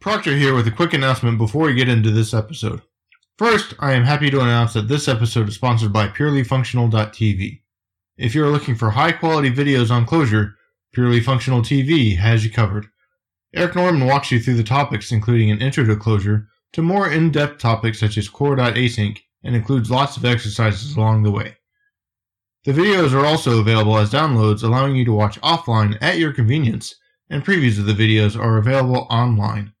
Proctor here with a quick announcement before we get into this episode. First, I am happy to announce that this episode is sponsored by PurelyFunctional.tv. If you are looking for high quality videos on Clojure, Purely Functional TV has you covered. Eric Normand walks you through the topics including an intro to Clojure, to more in depth topics such as core.async and includes lots of exercises along the way. The videos are also available as downloads, allowing you to watch offline at your convenience, and previews of the videos are available online.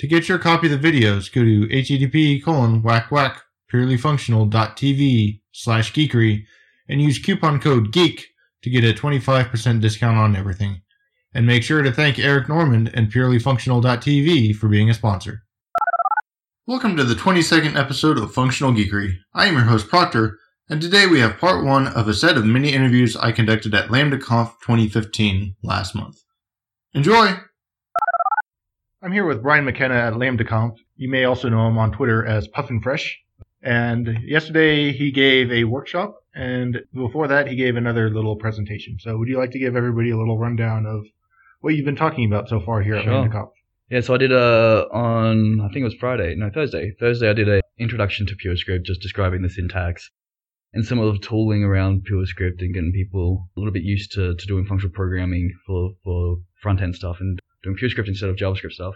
To get your copy of the videos, go to http colon whack whack purelyfunctional.tv slash geekery and use coupon code GEEK to get a 25% discount on everything. And make sure to thank Eric Normand and purelyfunctional.tv for being a sponsor. Welcome to the 22nd episode of Functional Geekery. I am your host Proctor, and today we have part one of a set of mini interviews I conducted at LambdaConf 2015 last month. Enjoy! I'm here with Brian McKenna at LambdaConf. You may also know him on Twitter as Puffin Fresh. And yesterday he gave a workshop, and before that he gave another little presentation. So would you like to give everybody a little rundown of what you've been talking about so far here at Sure. LambdaConf? Yeah, so I did a on I think it was Friday, no Thursday. Thursday I did a introduction to PureScript, just describing the syntax and some of the tooling around PureScript and getting people a little bit used to, to doing functional programming for for front end stuff and doing PureScript instead of JavaScript stuff.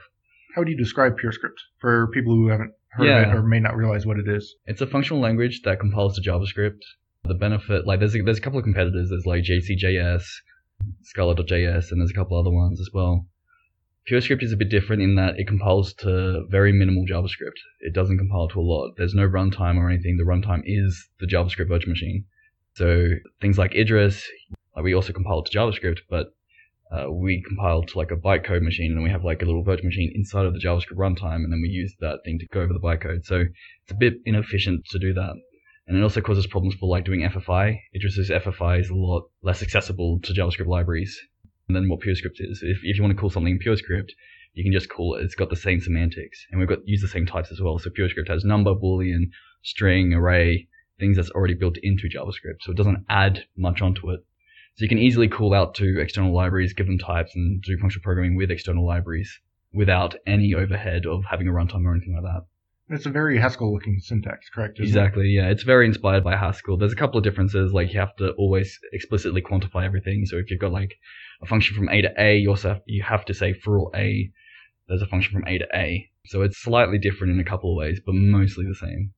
How would you describe PureScript for people who haven't heard of it or may not realize what it is? It's a functional language that compiles to JavaScript. The benefit, like there's a, there's a couple of competitors. There's like JCJS, Scala.js, and there's a couple other ones as well. PureScript is a bit different in that it compiles to very minimal JavaScript. It doesn't compile to a lot. There's no runtime or anything. The runtime is the JavaScript virtual machine. So things like Idris, like we also compile to JavaScript, but uh, we compile to like a bytecode machine, and we have like a little virtual machine inside of the JavaScript runtime, and then we use that thing to go over the bytecode. So it's a bit inefficient to do that. And it also causes problems for like doing FFI. Idris's FFI is a lot less accessible to JavaScript libraries than what PureScript is. If, if you want to call something PureScript, you can just call it. It's got the same semantics, and we've got use the same types as well. So PureScript has number, boolean, string, array, things that's already built into JavaScript. So it doesn't add much onto it. So you can easily call out to external libraries, give them types, and do functional programming with external libraries without any overhead of having a runtime or anything like that. It's a very Haskell looking syntax, correct? isn't it? Exactly, yeah. It's very inspired by Haskell. There's a couple of differences, like you have to always explicitly quantify everything. So if you've got like a function from A to A, you also have, you have to say for all A, there's a function from A to A. So it's slightly different in a couple of ways, but mostly the same.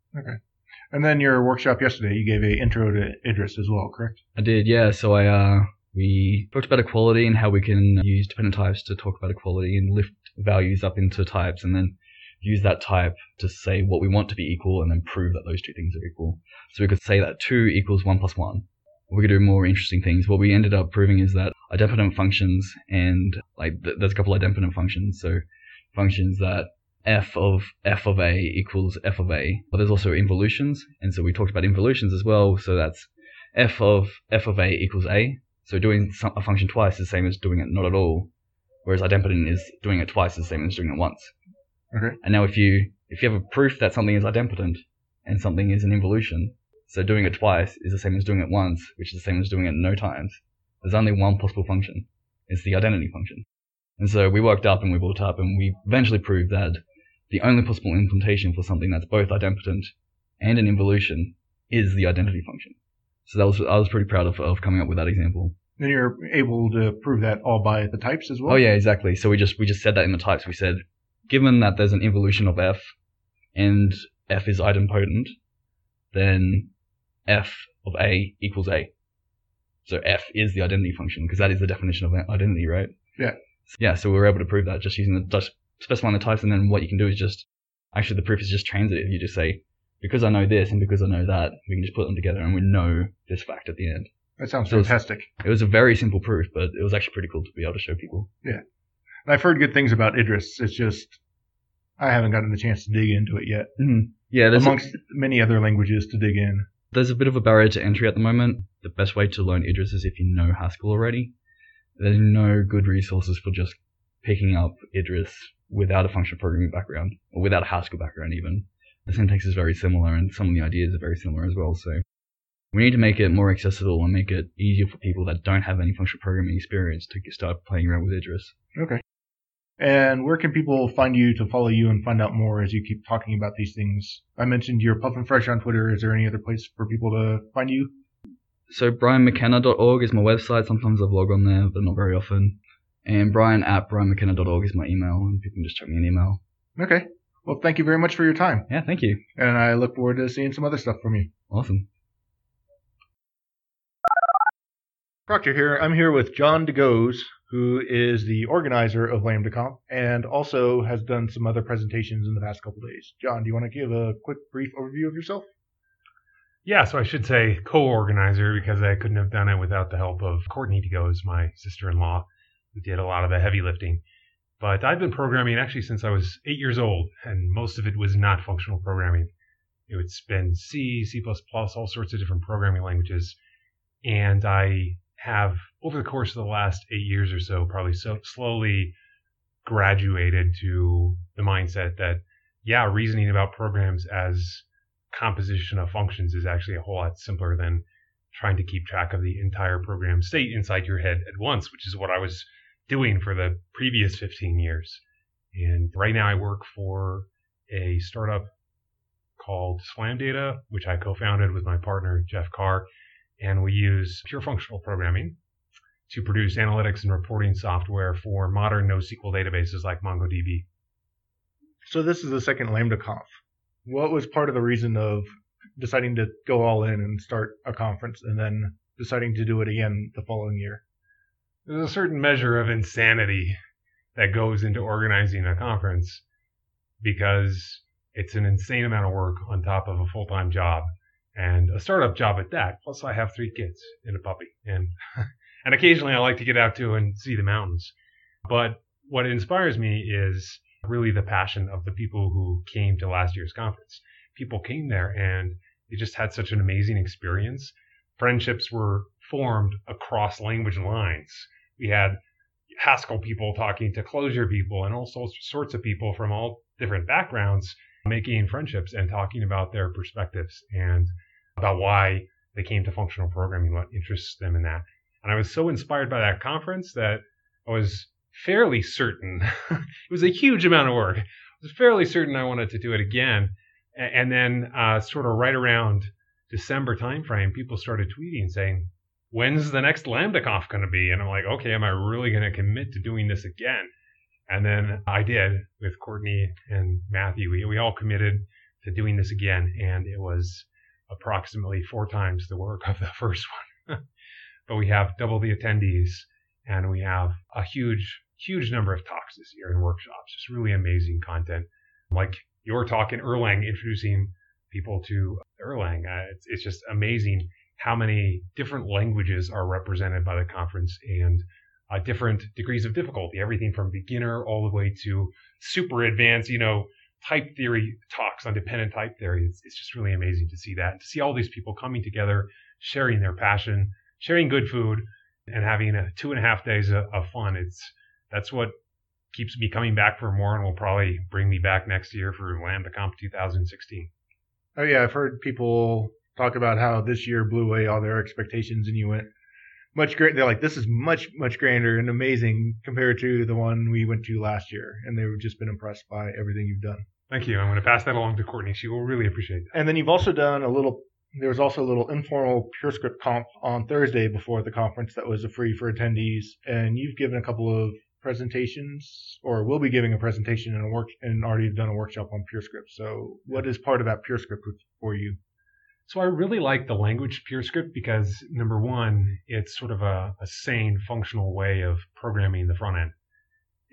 And then your workshop yesterday, you gave a intro to Idris as well, correct? I did, yeah. So I, uh, we talked about equality and how we can use dependent types to talk about equality and lift values up into types and then use that type to say what we want to be equal and then prove that those two things are equal. So we could say that 2 equals 1 plus 1. We could do more interesting things. What we ended up proving is that idempotent functions and like th- there's a couple of idempotent functions. So functions that f of f of a equals f of a. But there's also involutions, and so we talked about involutions as well. So that's f of f of a equals a. So doing a function twice is the same as doing it not at all. Whereas idempotent is doing it twice is the same as doing it once. Okay. And now if you if you have a proof that something is idempotent and something is an involution, so doing it twice is the same as doing it once, which is the same as doing it no times. There's only one possible function. It's the identity function. And so we worked up and we built up and we eventually proved that the only possible implementation for something that's both idempotent and an involution is the identity function. So that was I was pretty proud of, of coming up with that example. Then you're able to prove that all by the types as well? Oh yeah, exactly. So we just we just said that in the types. We said, given that there's an involution of f, and f is idempotent, then f of a equals a. So f is the identity function because that is the definition of identity, right? Yeah. Yeah. So we were able to prove that just using the just specifying the types, and then what you can do is just actually the proof is just transitive. You just say because I know this and because I know that, we can just put them together and we know this fact at the end. That sounds So fantastic. It was a very simple proof, but it was actually pretty cool to be able to show people. And I've heard good things about Idris. It's just I haven't gotten the chance to dig into it yet. Mm-hmm. Yeah, there's a- Amongst many other languages to dig in. there's a bit of a barrier to entry at the moment. The best way to learn Idris is if you know Haskell already. There's no good resources for just picking up Idris without a functional programming background, or without a Haskell background even. The syntax is very similar and some of the ideas are very similar as well, so we need to make it more accessible and make it easier for people that don't have any functional programming experience to start playing around with Idris. Okay. And where can people find you to follow you and find out more as you keep talking about these things? I mentioned you're Puffin Fresh on Twitter. Is there any other place for people to find you? So brianmckenna.org is my website. Sometimes I blog on there, but not very often. And brian at brianmckenna.org is my email, and people can just check me an email. Okay. Well, thank you very much for your time. Yeah, thank you. And I look forward to seeing some other stuff from you. Awesome. Proctor here. I'm here with John DeGoes, who is the organizer of LambdaConf and also has done some other presentations in the past couple days. John, do you want to give a quick, brief overview of yourself? Yeah, so I should say co-organizer because I couldn't have done it without the help of Courtney DeGoes, my sister-in-law, did a lot of the heavy lifting. But I've been programming actually since I was eight years old, and most of it was not functional programming. It would been C, C++, all sorts of different programming languages. And I have, over the course of the last eight years or so, probably so slowly graduated to the mindset that, yeah, reasoning about programs as composition of functions is actually a whole lot simpler than trying to keep track of the entire program state inside your head at once, which is what I was doing for the previous 15 years. And right now I work for a startup called SlamData, which I co-founded with my partner, Jeff Carr. And we use pure functional programming to produce analytics and reporting software for modern NoSQL databases like MongoDB. So this is the second LambdaConf. What was part of the reason of deciding to go all in and start a conference and then deciding to do it again the following year? There's a certain measure of insanity that goes into organizing a conference because it's an insane amount of work on top of a full-time job and a startup job at that. Plus, I have three kids and a puppy, and and occasionally I like to get out to and see the mountains. But what inspires me is really the passion of the people who came to last year's conference. People came there and they just had such an amazing experience. Friendships were formed across language lines. We had Haskell people talking to Clojure people and all sorts of people from all different backgrounds making friendships and talking about their perspectives and about why they came to functional programming, what interests them in that. And I was so inspired by that conference that I was fairly certain it was a huge amount of work. I was fairly certain I wanted to do it again. And then, uh, sort of right around December timeframe, people started tweeting saying, when's the next LambdaConf going to be? And I'm like, okay, am I really going to commit to doing this again? And then I did with Courtney and Matthew. We, we all committed to doing this again. And it was approximately four times the work of the first one. but we have double the attendees and we have a huge, huge number of talks this year and workshops. Just really amazing content. Like your talk in Erlang, introducing people to Erlang. Uh, it's, it's just amazing how many different languages are represented by the conference and uh, different degrees of difficulty, everything from beginner all the way to super advanced, you know, type theory talks on dependent type theory. It's, it's just really amazing to see that to see all these people coming together, sharing their passion, sharing good food, and having a two and a half days of, of fun. It's that's what keeps me coming back for more and will probably bring me back next year for LambdaConf 2016. Oh yeah, I've heard people talk about how this year blew away all their expectations, and you went much great. They're like, this is much much grander and amazing compared to the one we went to last year, and they've just been impressed by everything you've done. Thank you. I'm going to pass that along to Courtney. She will really appreciate that. And then you've also done a little. There was also a little informal PureScript conf on Thursday before the conference that was a free for attendees, and you've given a couple of presentations, or will be giving a presentation and a work, and already done a workshop on PureScript. So, what is part of that PureScript for you? So I really like the language PureScript because number one, it's sort of a, a sane, functional way of programming the front end.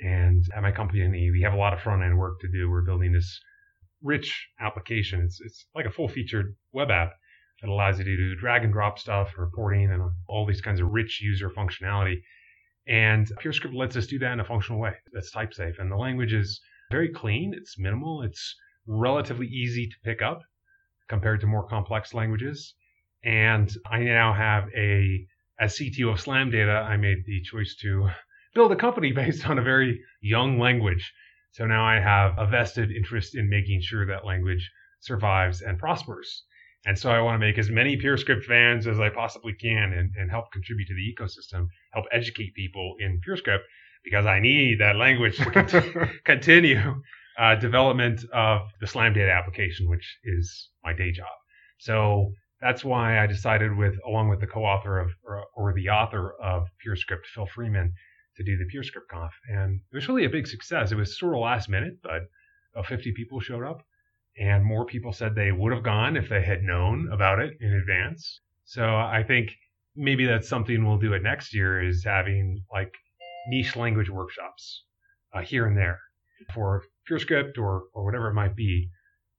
And at my company, we have a lot of front end work to do. We're building this rich application. It's, it's like a full featured web app that allows you to do drag and drop stuff, reporting, and all these kinds of rich user functionality. And PureScript lets us do that in a functional way that's type safe. And the language is very clean. It's minimal. It's relatively easy to pick up compared to more complex languages. And I now have a, as CTO of Slam Data, I made the choice to build a company based on a very young language. So now I have a vested interest in making sure that language survives and prospers. And so I want to make as many PureScript fans as I possibly can and, and help contribute to the ecosystem, help educate people in PureScript. because I need that language to cont- continue uh, development of the Slam Data application, which is my day job. So that's why I decided with, along with the co-author of, or, or the author of PureScript, Phil Freeman, to do the PureScript Conf. And it was really a big success. It was sort of last minute, but about 50 people showed up and more people said they would have gone if they had known about it in advance. So I think maybe that's something we'll do it next year is having like niche language workshops uh, here and there for PureScript or, or whatever it might be,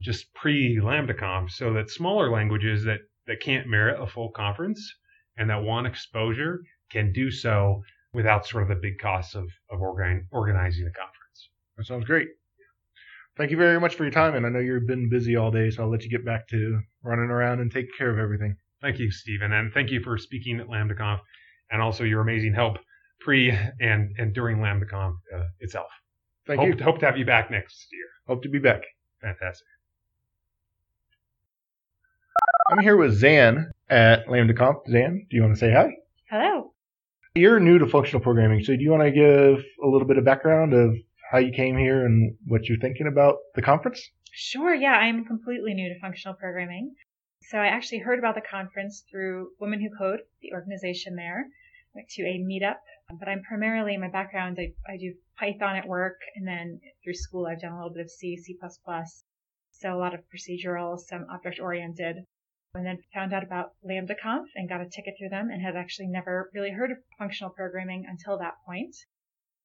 just pre LambdaConf so that smaller languages that, that can't merit a full conference and that want exposure can do so without sort of the big costs of, of organ, organizing a conference. That sounds great. Thank you very much for your time, and I know you've been busy all day, so I'll let you get back to running around and take care of everything. Thank you, Stephen, and thank you for speaking at LambdaConf and also your amazing help pre and, and during LambdaConf uh, itself. Thank hope, you. Hope to have you back next year. Hope to be back. Fantastic. I'm here with Zan at Lambda LambdaConf. Zan, do you want to say hi? Hello. You're new to functional programming, so do you want to give a little bit of background of how you came here and what you're thinking about the conference? Sure, yeah, I'm completely new to functional programming. So I actually heard about the conference through Women Who Code, the organization there. Went to a meetup, but I'm primarily, my background, I, I do Python at work, and then through school I've done a little bit of C, C++, so a lot of procedural, some object-oriented. And then found out about LambdaConf and got a ticket through them and had actually never really heard of functional programming until that point.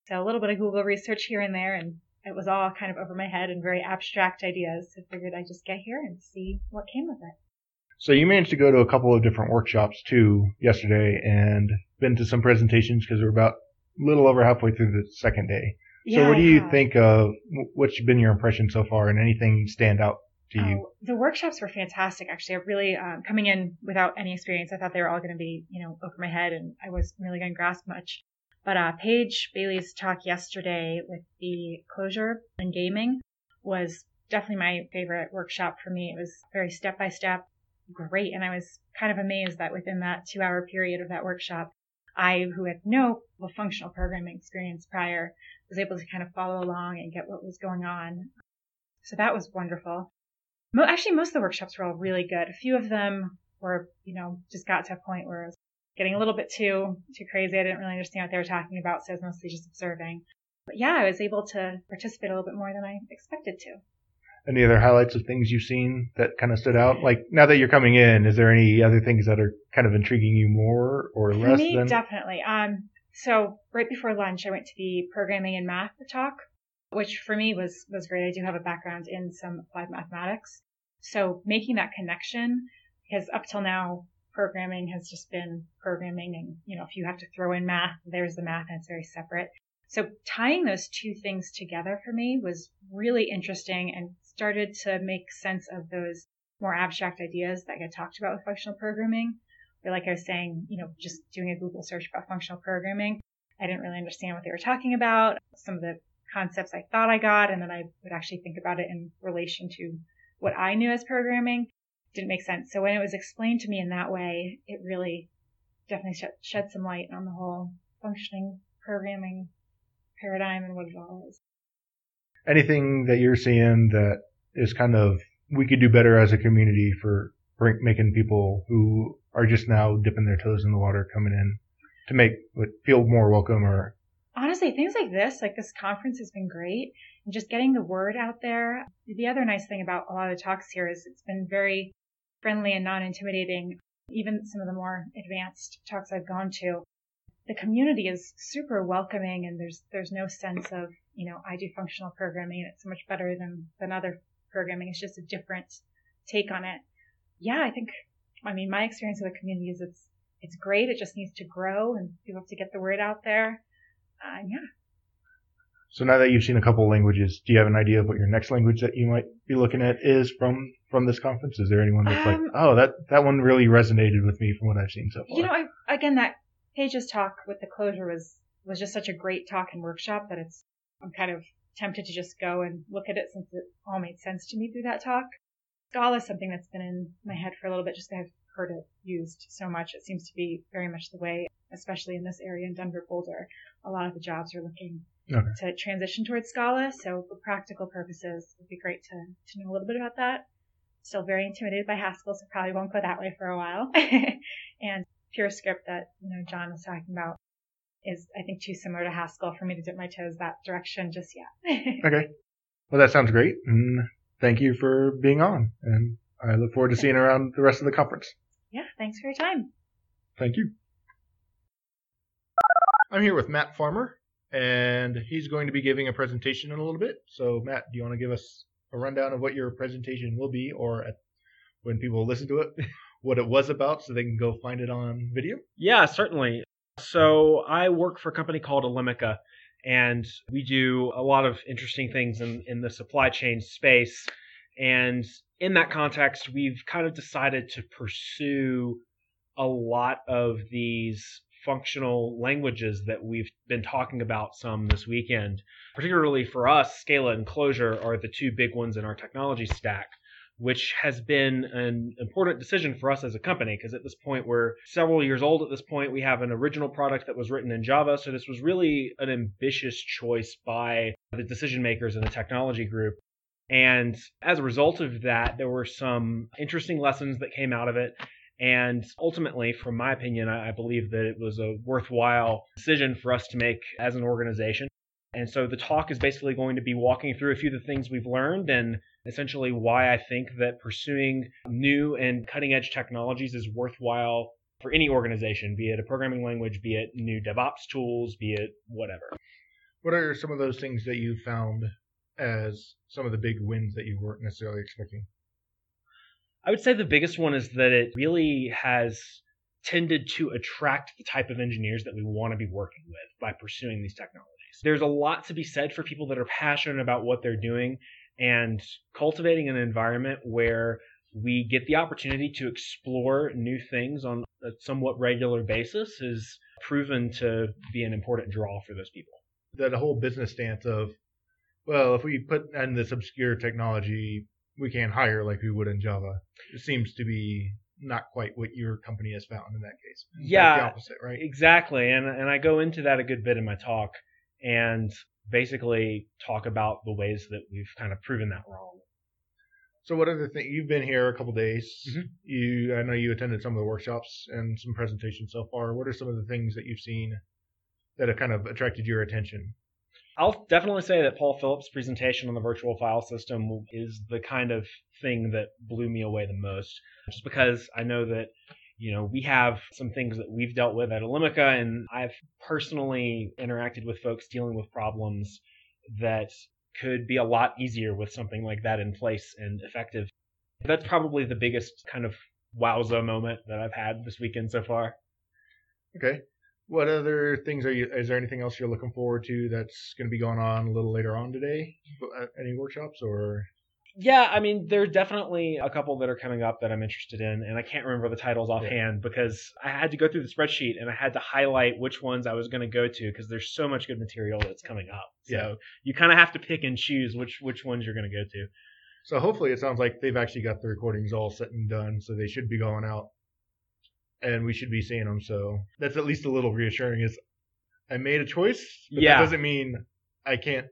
So a little bit of Google research here and there, and it was all kind of over my head and very abstract ideas. So I figured I'd just get here and see what came of it. So you managed to go to a couple of different workshops too yesterday and been to some presentations because we're about little over halfway through the second day. Yeah, so what do you have. think of what's been your impression so far and anything stand out to you? Oh, the workshops were fantastic. Actually, I really um, coming in without any experience. I thought they were all going to be, you know, over my head, and I wasn't really going to grasp much. But uh, Paige Bailey's talk yesterday with the Clojure and gaming was definitely my favorite workshop for me. It was very step by step, great, and I was kind of amazed that within that two hour period of that workshop, I, who had no functional programming experience prior, was able to kind of follow along and get what was going on. So that was wonderful. Actually, most of the workshops were all really good. A few of them were, you know, just got to a point where it was getting a little bit too too crazy. I didn't really understand what they were talking about, so I was mostly just observing. But yeah, I was able to participate a little bit more than I expected to. Any other highlights of things you've seen that kind of stood out? Like now that you're coming in, is there any other things that are kind of intriguing you more or For less me, than? definitely. Um, so right before lunch, I went to the programming and math talk, which for me was was great. I do have a background in some applied mathematics, so making that connection, because up till now, programming has just been programming, and you know, if you have to throw in math, there's the math, and it's very separate. So tying those two things together for me was really interesting and started to make sense of those more abstract ideas that get talked about with functional programming. Or like I was saying, you know, just doing a Google search about functional programming, I didn't really understand what they were talking about. Some of the concepts I thought I got, and then I would actually think about it in relation to what I knew as programming didn't make sense. So when it was explained to me in that way, it really definitely shed, some light on the whole functioning programming paradigm and what it all is. Anything that you're seeing that is kind of we could do better as a community for bring, making people who are just now dipping their toes in the water coming in to make feel more welcome or honestly, things like this, like this conference has been great and just getting the word out there. The other nice thing about a lot of the talks here is it's been very friendly and non intimidating. Even some of the more advanced talks I've gone to, the community is super welcoming and there's, there's no sense of, you know, I do functional programming and it's so much better than, than other programming. It's just a different take on it. Yeah, I think, I mean, my experience with the community is it's, it's great. It just needs to grow and people have to get the word out there. Uh, yeah. So now that you've seen a couple languages, do you have an idea of what your next language that you might be looking at is from from this conference? Is there anyone that's like, Um, oh, that that one really resonated with me from what I've seen so far? You know, I, again, that Paige's talk with the Clojure was was just such a great talk and workshop that it's I'm kind of tempted to just go and look at it since it all made sense to me through that talk. Scala is something that's been in my head for a little bit, just I've heard it used so much. It seems to be very much the way especially in this area in Denver Boulder, a lot of the jobs are looking Okay. to transition towards Scala. So for practical purposes, it would be great to, to know a little bit about that. Still very intimidated by Haskell, so probably won't go that way for a while. and PureScript that, you know, John was talking about is, I think, too similar to Haskell for me to dip my toes that direction just yet. Okay. Well, that sounds great. And thank you for being on. And I look forward to seeing you around the rest of the conference. yeah, thanks for your time. Thank you. I'm here with Matt Farmer, and he's going to be giving a presentation in a little bit. So, Matt, do you want to give us a rundown of what your presentation will be, or at, when people listen to it, what it was about, so they can go find it on video? Yeah, certainly. So I work for a company called Elemica, and we do a lot of interesting things in, in the supply chain space. And in that context, we've kind of decided to pursue a lot of these functional languages that we've been talking about some this weekend. Particularly for us, Scala and Clojure are the two big ones in our technology stack which has been an important decision for us as a company because at this point we're several years old at this point. We have an original product that was written in java so this was really an ambitious choice by the decision makers in the technology group. And as a result of that there were some interesting lessons that came out of it. And ultimately, from my opinion, I believe that it was a worthwhile decision for us to make as an organization. And so the talk is basically going to be walking through a few of the things we've learned and essentially why I think that pursuing new and cutting edge technologies is worthwhile for any organization, be it a programming language, be it new DevOps tools, be it whatever. What are some of those things that you found as some of the big wins that you weren't necessarily expecting? I would say the biggest one is that it really has tended to attract the type of engineers that we want to be working with by pursuing these technologies. There's a lot to be said for people that are passionate about what they're doing and cultivating an environment where we get the opportunity to explore new things on a somewhat regular basis is proven to be an important draw for those people. That whole business stance of, well, if we put in this obscure technology, we can't hire like we would in Java. It seems to be not quite what your company has found in that case. In fact, Yeah. the opposite, right? Exactly, and and I go into that a good bit in my talk, and basically talk about the ways that we've kind of proven that wrong. So, what other thing? You've been here a couple days. Mhm. You, I know you attended some of the workshops and some presentations so far. What are some of the things that you've seen that have kind of attracted your attention? I'll definitely say that Paul Phillips' presentation on the virtual file system is the kind of thing that blew me away the most, just because I know that you know we have some things that we've dealt with at Elemica, and I've personally interacted with folks dealing with problems that could be a lot easier with something like that in place and effective. That's probably the biggest kind of wowza moment that I've had this weekend so far. Okay. What other things are you? Is there anything else you're looking forward to that's going to be going on a little later on today? Any workshops or? Yeah, I mean, there are definitely a couple that are coming up that I'm interested in, and I can't remember the titles offhand because I had to go through the spreadsheet and I had to highlight which ones I was going to go to because there's so much good material that's coming up. So Yeah. you kind of have to pick and choose which which ones you're going to go to. So hopefully it sounds like they've actually got the recordings all set and done, so they should be going out, and we should be seeing them. So that's at least a little reassuring. Is I made a choice, but Yeah. that doesn't mean I can't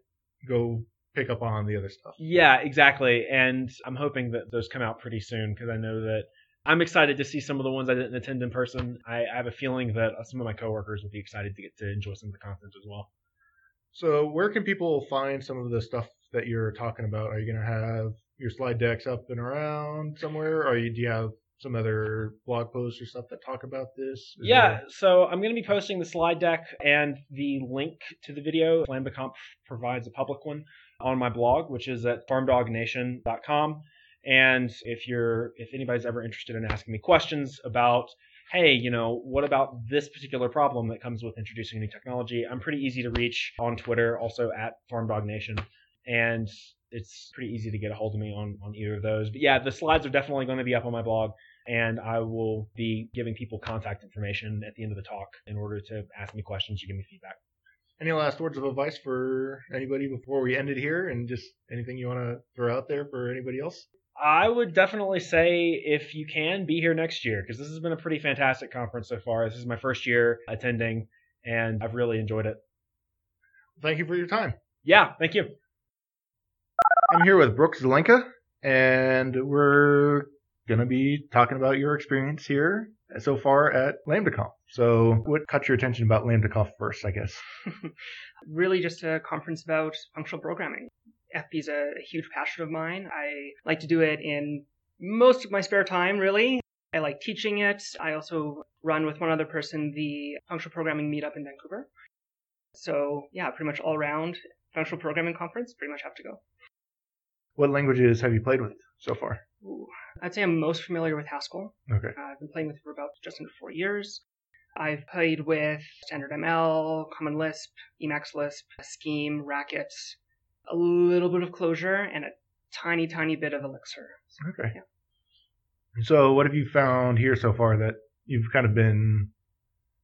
go pick up on the other stuff. Yeah, exactly. And I'm hoping that those come out pretty soon because I know that I'm excited to see some of the ones I didn't attend in person. I, I have a feeling that uh, some of my coworkers will be excited to get to enjoy some of the content as well. So where can people find some of the stuff that you're talking about? Are you going to have your slide decks up and around somewhere, or you, do you have some other blog posts or stuff that talk about this? Is Yeah, there- so I'm going to be posting the slide deck and the link to the video. Lambda provides a public one on my blog, which is at farmdawgnation.com. And if you're, if anybody's ever interested in asking me questions about, hey, you know, what about this particular problem that comes with introducing new technology? I'm pretty easy to reach on Twitter, also at farmdawgnation, and it's pretty easy to get a hold of me on on either of those. But yeah, the slides are definitely going to be up on my blog and I will be giving people contact information at the end of the talk in order to ask me questions or give me feedback. Any last words of advice for anybody before we end it here, and just anything you want to throw out there for anybody else? I would definitely say if you can be here next year because this has been a pretty fantastic conference so far. This is my first year attending and I've really enjoyed it. Thank you for your time. Yeah, thank you. I'm here with Brooks Zelenka, and we're going to be talking about your experience here so far at LambdaConf. So, what caught your attention about LambdaConf first, I guess? really, just a conference about functional programming. FP is a huge passion of mine. I like to do it in most of my spare time, really. I like teaching it. I also run with one other person the functional programming meetup in Vancouver. So, yeah, pretty much all around functional programming conference, pretty much have to go. What languages have you played with so far? Ooh, I'd say I'm most familiar with Haskell. Okay. Uh, I've been playing with it for about just under four years. I've played with Standard ML, Common Lisp, Emacs Lisp, Scheme, Racket, a little bit of Clojure, and a tiny, tiny bit of Elixir. So, okay. Yeah. So, what have you found here so far that you've kind of been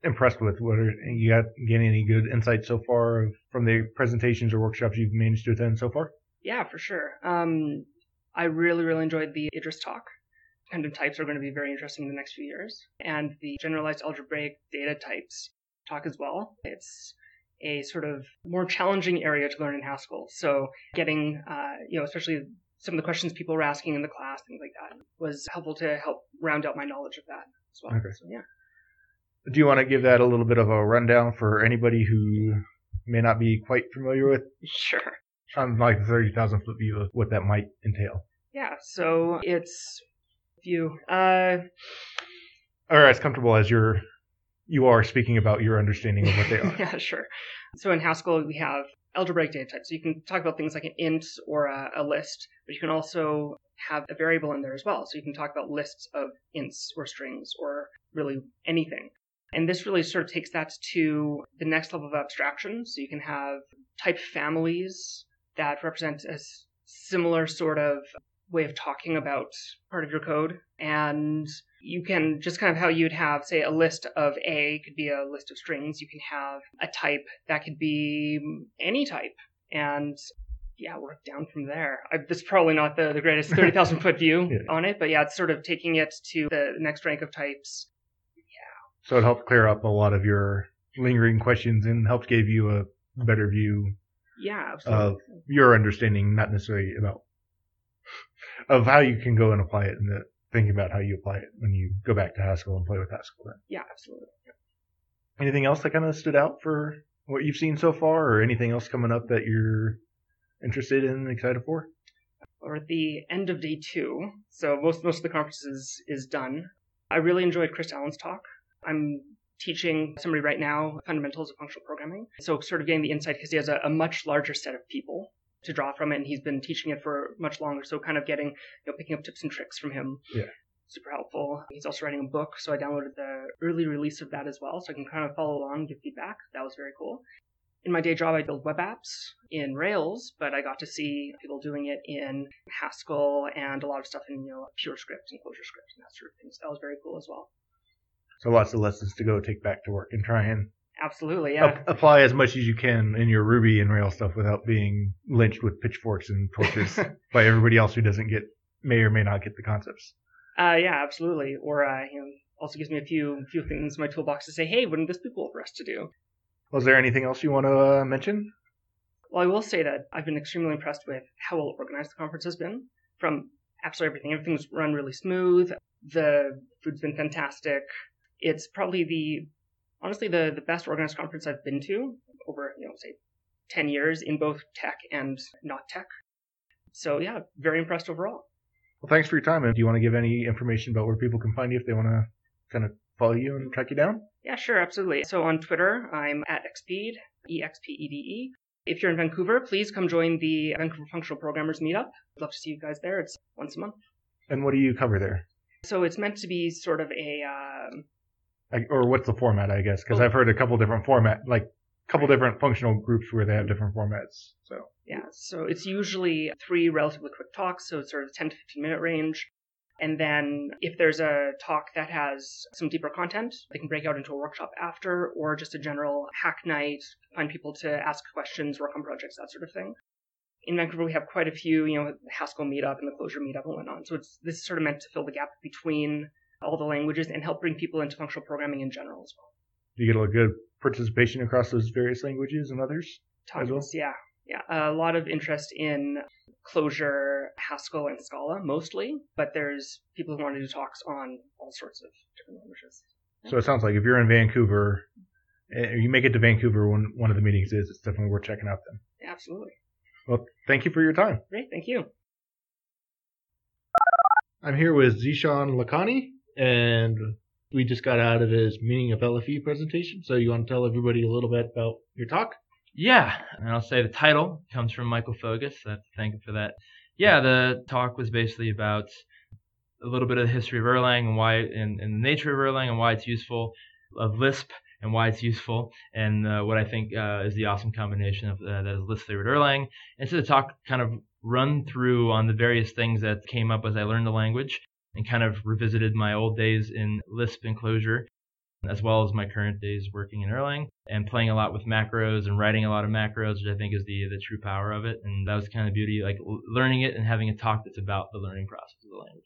impressed with? What are you got getting any good insights so far from the presentations or workshops you've managed to attend so far? Yeah, for sure. Um, I really, really enjoyed the Idris talk. Dependent types are going to be very interesting in the next few years, and the generalized algebraic data types talk as well. It's a sort of more challenging area to learn in Haskell. So getting, uh, you know, especially some of the questions people were asking in the class, things like that, was helpful to help round out my knowledge of that as well. Okay. So yeah. Do you want to give that a little bit of a rundown for anybody who may not be quite familiar with? Sure. On like the 30,000 foot view of what that might entail. Yeah, so it's view. Uh, or as comfortable as you're you are speaking about your understanding of what they are. yeah, sure. So in Haskell, we have algebraic data types. So you can talk about things like an int or a, a, list, but you can also have a variable in there as well. So you can talk about lists of ints or strings or really anything. And this really sort of takes that to the next level of abstraction. So you can have type families that represents a similar sort of way of talking about part of your code. And you can just kind of how you'd have, say, a list of A could be a list of strings. You can have a type that could be any type. And yeah, work down from there. I, this is probably not the, the greatest 30,000 foot view yeah. on it, but yeah, it's sort of taking it to the next rank of types. Yeah. So it helped clear up a lot of your lingering questions and helped give you a better view yeah, absolutely. of your understanding, not necessarily about of how you can go and apply it and the, thinking about how you apply it when you go back to Haskell and play with Haskell. Then. Yeah, absolutely. Anything else that kind of stood out for what you've seen so far, or anything else coming up that you're interested in, and excited for? We're at the end of day two, so most most of the conference is, is done. I really enjoyed Chris Allen's talk. I'm teaching somebody right now fundamentals of functional programming, so sort of getting the insight because he has a, a much larger set of people to draw from and he's been teaching it for much longer. So kind of getting, you know, picking up tips and tricks from him. Yeah. Super helpful. He's also writing a book, so I downloaded the early release of that as well, so I can kind of follow along, give feedback. That was very cool. In my day job, I build web apps in Rails, but I got to see people doing it in Haskell and a lot of stuff in you know PureScript and ClojureScript and that sort of thing. So that was very cool as well. So lots of lessons to go take back to work and try and Absolutely, yeah. Apply as much as you can in your Ruby and Rails stuff without being lynched with pitchforks and torches by everybody else who doesn't get, may or may not get the concepts. Uh, yeah, absolutely. Or, uh, you know, also gives me a few few things in my toolbox to say, hey, wouldn't this be cool for us to do? Was there anything else you want to uh, mention? Well, I will say that I've been extremely impressed with how well organized the conference has been. From absolutely everything, everything's run really smooth. The food's been fantastic. It's probably the honestly the, the best organized conference I've been to over, you know, say 10 years in both tech and not tech. So yeah, very impressed overall. Well, thanks for your time. And do you want to give any information about where people can find you if they want to kind of follow you and track you down? Yeah, sure, absolutely. So on Twitter, I'm at Expede, E-X-P-E-D-E. If you're in Vancouver, please come join the Vancouver Functional Programmers Meetup. I'd love to see you guys there. It's once a month. And what do you cover there? So it's meant to be sort of a um, or what's the format, I guess, because oh. I've heard a couple different format, like a couple different functional groups where they have different formats. So yeah, so it's usually three relatively quick talks, so it's sort of 10 to 15 minute range. And then if there's a talk that has some deeper content, they can break out into a workshop after, or just a general hack night, find people to ask questions, work on projects, that sort of thing. in Vancouver, we have quite a few, you know, Haskell meetup and the Clojure meetup and whatnot. So it's this is sort of meant to fill the gap between all the languages and help bring people into functional programming in general as well. Do you get a good participation across those various languages and others. As well? Yeah, yeah, a lot of interest in Clojure, Haskell, and Scala mostly, but there's people who want to do talks on all sorts of different languages. So it sounds like if you're in Vancouver, eh, you make it to Vancouver when one of the meetings is, it's definitely worth checking out then. Absolutely. Well, thank you for your time. Great, thank you. I'm here with Zeeshan Lakhani, and we just got out of his meaning of LFE presentation. So you want to tell everybody a little bit about your talk? Yeah, and I'll say the title comes from Michael Fogus. I have to thank him for that. Yeah, the talk was basically about a little bit of the history of Erlang and why, and, and the nature of Erlang and why it's useful, of Lisp and why it's useful, and uh, what I think uh, is the awesome combination of uh, that is Lisp flavored Erlang. And so the talk kind of run through on the various things that came up as I learned the language and kind of revisited my old days in Lisp and Clojure, as well as my current days working in Erlang and playing a lot with macros and writing a lot of macros, which I think is the the true power of it. And that was kind of beauty, like learning it and having a talk that's about the learning process of the language.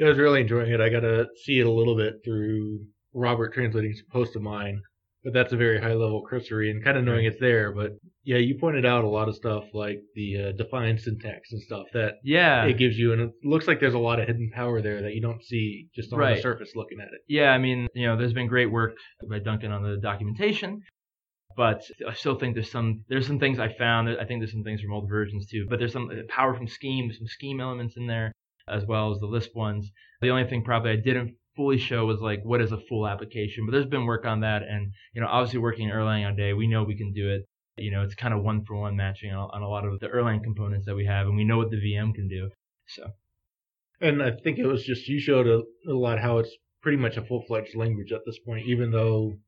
I was really enjoying it. I got to see it a little bit through Robert translating some post of mine, but that's a very high level cursory and kind of knowing it's there. But yeah, you pointed out a lot of stuff like the uh, defined syntax and stuff that Yeah, it gives you, and it looks like there's a lot of hidden power there that you don't see just on the surface looking at it. yeah. I mean, you know, there's been great work by Duncan on the documentation, but I still think there's some there's some things I found. I think there's some things from old versions too. But there's some uh, power from Scheme, some Scheme elements in there as well as the Lisp ones. The only thing probably I didn't fully show was like what is a full application. But there's been work on that, and you know, obviously working in Erlang all day, we know we can do it. You know, it's kind of one for one matching on, on a lot of the Erlang components that we have, and we know what the VM can do. So And I think it was just you showed a, a lot how it's pretty much a full fledged language at this point, even though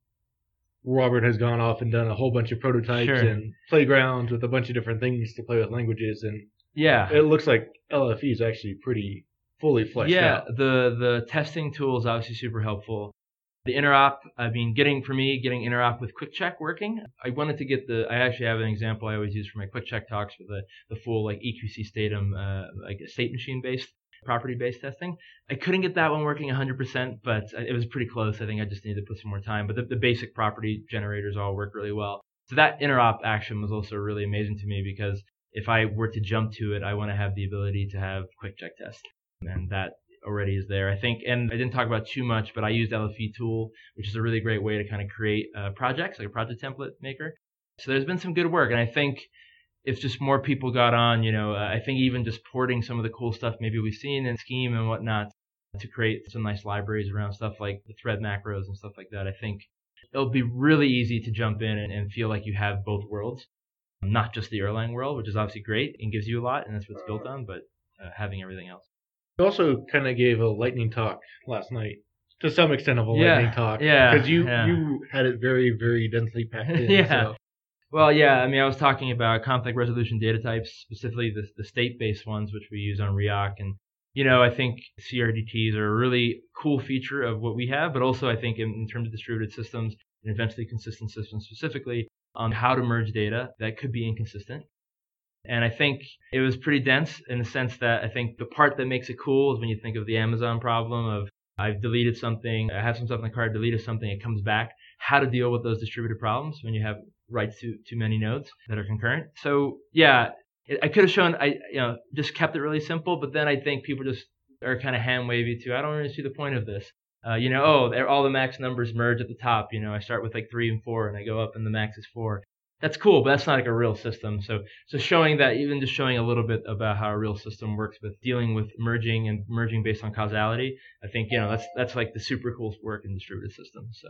Robert has gone off and done a whole bunch of prototypes Sure. and playgrounds with a bunch of different things to play with languages, and yeah, it looks like LFE is actually pretty fully fleshed yeah, out. the the testing tool is obviously super helpful. The interop, I mean, getting for me, getting interop with QuickCheck working. I wanted to get the. I actually have an example I always use for my QuickCheck talks for the the full like EQC statem, uh, like state machine based property based testing. I couldn't get that one working 100%, but it was pretty close. I think I just needed to put some more time. But the, the basic property generators all work really well. So that interop action was also really amazing to me because if I were to jump to it, I want to have the ability to have quick check test. And that already is there. I think, and I didn't talk about too much, but I used LFE tool, which is a really great way to kind of create uh, projects, like a project template maker. So there's been some good work. And I think if just more people got on, you know, uh, I think even just porting some of the cool stuff maybe we've seen in Scheme and whatnot to create some nice libraries around stuff like the thread macros and stuff like that. I think it'll be really easy to jump in and, and feel like you have both worlds, not just the Erlang world, which is obviously great and gives you a lot, and that's what it's built on, but uh, having everything else. You also kind of gave a lightning talk last night, to some extent of a Yeah, lightning talk. yeah, because you yeah. you had it very very densely packed in. Yeah. so- Well, yeah, I mean, I was talking about conflict resolution data types, specifically the, the state-based ones, which we use on Riak. And, you know, I think CRDTs are a really cool feature of what we have, but also I think in, in terms of distributed systems and eventually consistent systems specifically on how to merge data that could be inconsistent. And I think it was pretty dense in the sense that I think the part that makes it cool is when you think of the Amazon problem of I've deleted something, I have some stuff in the card, deleted something, it comes back. How to deal with those distributed problems when you have writes to too many nodes that are concurrent. So yeah, it, I could have shown I you know just kept it really simple, but then I think people just are kind of hand wavy too. I don't really see the point of this. Uh, you know, oh, all the max numbers merge at the top. You know, I start with like three and four, and I go up, and the max is four. That's cool, but that's not like a real system. So, so showing that, even just showing a little bit about how a real system works with dealing with merging and merging based on causality, I think you know that's that's like the super cool work in distributed systems. So.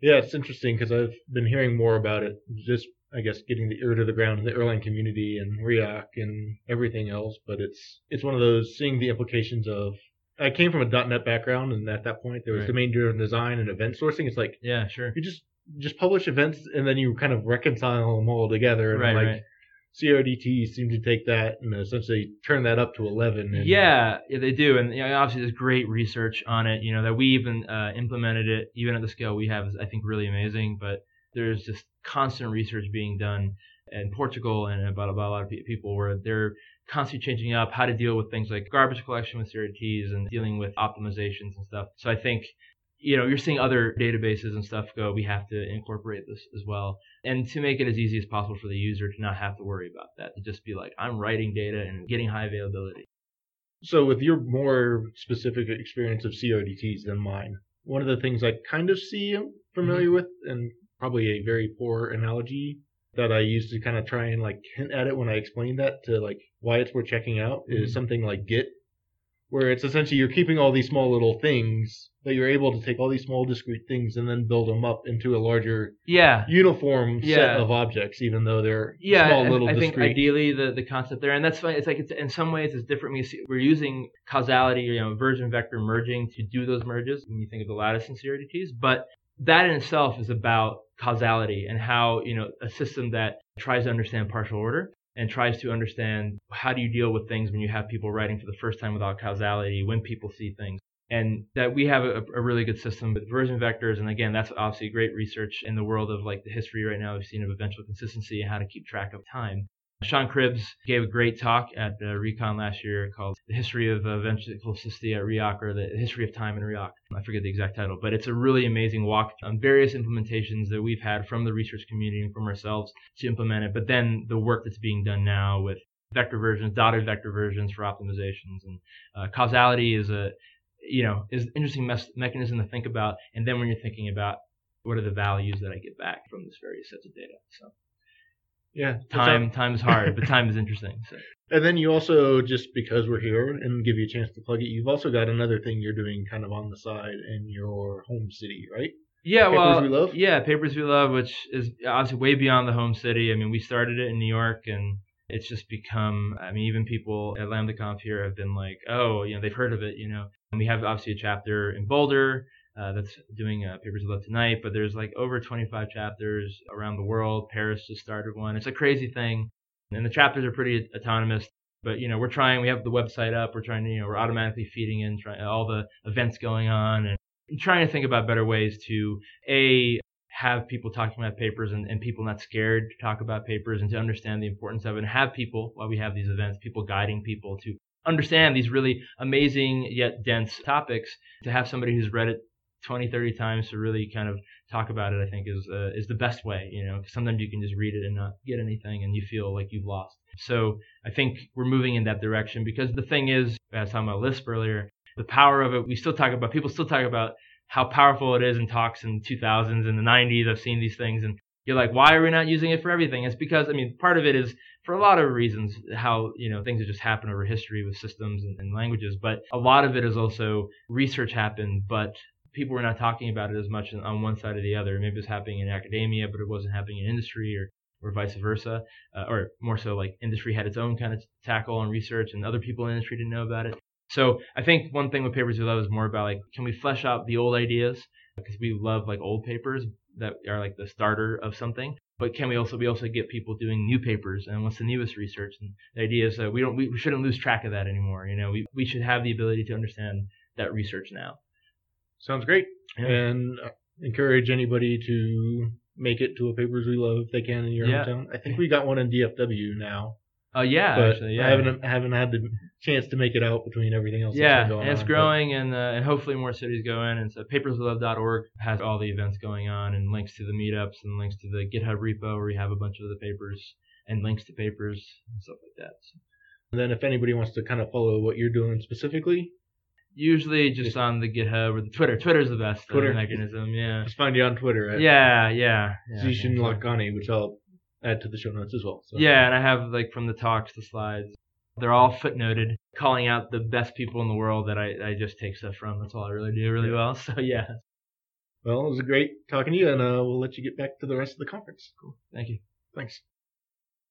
Yeah, it's interesting because I've been hearing more about it. Just, I guess, getting the ear to the ground in the Erlang community and Riak and everything else. But it's it's one of those seeing the implications of. I came from a .NET background, and at that point there was Right. domain-driven design and event sourcing. It's like Yeah, sure. you just just publish events and then you kind of reconcile them all together. And Right, like right. CRDT seem to take that and essentially turn that up to 11. And Yeah, yeah, they do, and you know, obviously there's great research on it. You know that we even uh, implemented it, even at the scale we have, is I think really amazing. But there's just constant research being done, in Portugal and about, about a lot of people where they're constantly changing up how to deal with things like garbage collection with CRDTs and dealing with optimizations and stuff. So I think you know, you're seeing other databases and stuff go, we have to incorporate this as well. And to make it as easy as possible for the user to not have to worry about that, to just be like, I'm writing data and getting high availability. So, with your more specific experience of CRDTs than mine, one of the things I kind of see familiar mm-hmm. with, and probably a very poor analogy that I used to kind of try and like hint at it when I explained that to like why it's worth checking out, is mm-hmm. something like Git, where it's essentially you're keeping all these small little things that you're able to take all these small discrete things and then build them up into a larger Yeah. uniform set of objects, even though they're Yeah, small I- little I, think discrete. ideally the, the concept there, and that's fine. It's like it's in some ways it's different. We see, we're using causality, you know, version vector merging to do those merges when you think of the lattice and CRDTs. But that in itself is about causality and how you know a system that tries to understand partial order and tries to understand how do you deal with things when you have people writing for the first time without causality, when people see things. And that we have a, a really good system with version vectors. And again, that's obviously great research in the world of like the history right now we've seen of eventual consistency and how to keep track of time. Sean Cribbs gave a great talk at uh, RICON last year called The History of Eventual Consistency at Riak or The History of Time in Riak. I forget the exact title, but it's a really amazing walk on various implementations that we've had from the research community and from ourselves to implement it, but then the work that's being done now with vector versions, dotted vector versions for optimizations. And uh, causality is a, you know, is an interesting mes- mechanism to think about. And then when you're thinking about what are the values that I get back from this various sets of data. So yeah, time, time is hard, but time is interesting. So. And then you also, just because we're here and give you a chance to plug it, you've also got another thing you're doing kind of on the side in your home city, right? Yeah, Papers well, We Love? yeah, Papers We Love, which is obviously way beyond the home city. I mean, we started it in New York, and it's just become. I mean, even people at LambdaConf here have been like, oh, you know, they've heard of it, you know. And we have obviously a chapter in Boulder uh, that's doing uh, Papers We Love tonight, but there's like over 25 chapters around the world. Paris just started one. It's a crazy thing, and the chapters are pretty autonomous. But you know, we're trying. We have the website up. We're trying to, you know, we're automatically feeding in try, all the events going on and trying to think about better ways to a have people talking about papers and, and people not scared to talk about papers and to understand the importance of it and have people while we have these events people guiding people to understand these really amazing yet dense topics. To have somebody who's read it 20 30 times to really kind of talk about it i think is uh, is the best way you know sometimes you can just read it and not get anything and you feel like you've lost. So i think we're moving in that direction because the thing is as i was talking about lisp earlier the power of it we still talk about people still talk about how powerful it is in talks in the 2000s and the 90s i've seen these things and you're like why are we not using it for everything? It's because i mean part of it is for a lot of reasons how you know things have just happened over history with systems and, and languages but a lot of it is also research happened but people were not talking about it as much on one side or the other. Maybe it was happening in academia but it wasn't happening in industry or or vice versa, uh, or more so like industry had its own kind of tackle on research and other people in industry didn't know about it. So I think one thing with papers we love is more about like, can we flesh out the old ideas? Because we love like old papers that are like the starter of something. But can we also we also get people doing new papers and what's the newest research? And the idea is that we don't we, shouldn't lose track of that anymore. You know, we we should have the ability to understand that research now. Sounds great. Yeah. And uh, encourage anybody to make it to a Papers We Love if they can in your Yeah. hometown. I think we got one in DFW now, Oh yeah, but actually, yeah. I haven't I haven't had the chance to make it out between everything else. that's Yeah, and it's on, but- growing, and uh, and hopefully more cities go in. And so paperswelove.org has all the events going on, and links to the meetups, and links to the GitHub repo where we have a bunch of the papers, and links to papers and stuff like that. So And then if anybody wants to kind of follow what you're doing specifically, usually just on the GitHub or the Twitter. Twitter's the best uh, Twitter. mechanism. Yeah. just find you on Twitter at Yeah, yeah. yeah Zeeshan think so. Lakhani, which I'll add to the show notes as well. So. Yeah, and I have like from the talks, the slides. They're all footnoted, calling out the best people in the world that I, I just take stuff from. That's all I really do really well. So yeah, Well, it was great talking to you, and uh, we'll let you get back to the rest of the conference. Cool. thank you. Thanks.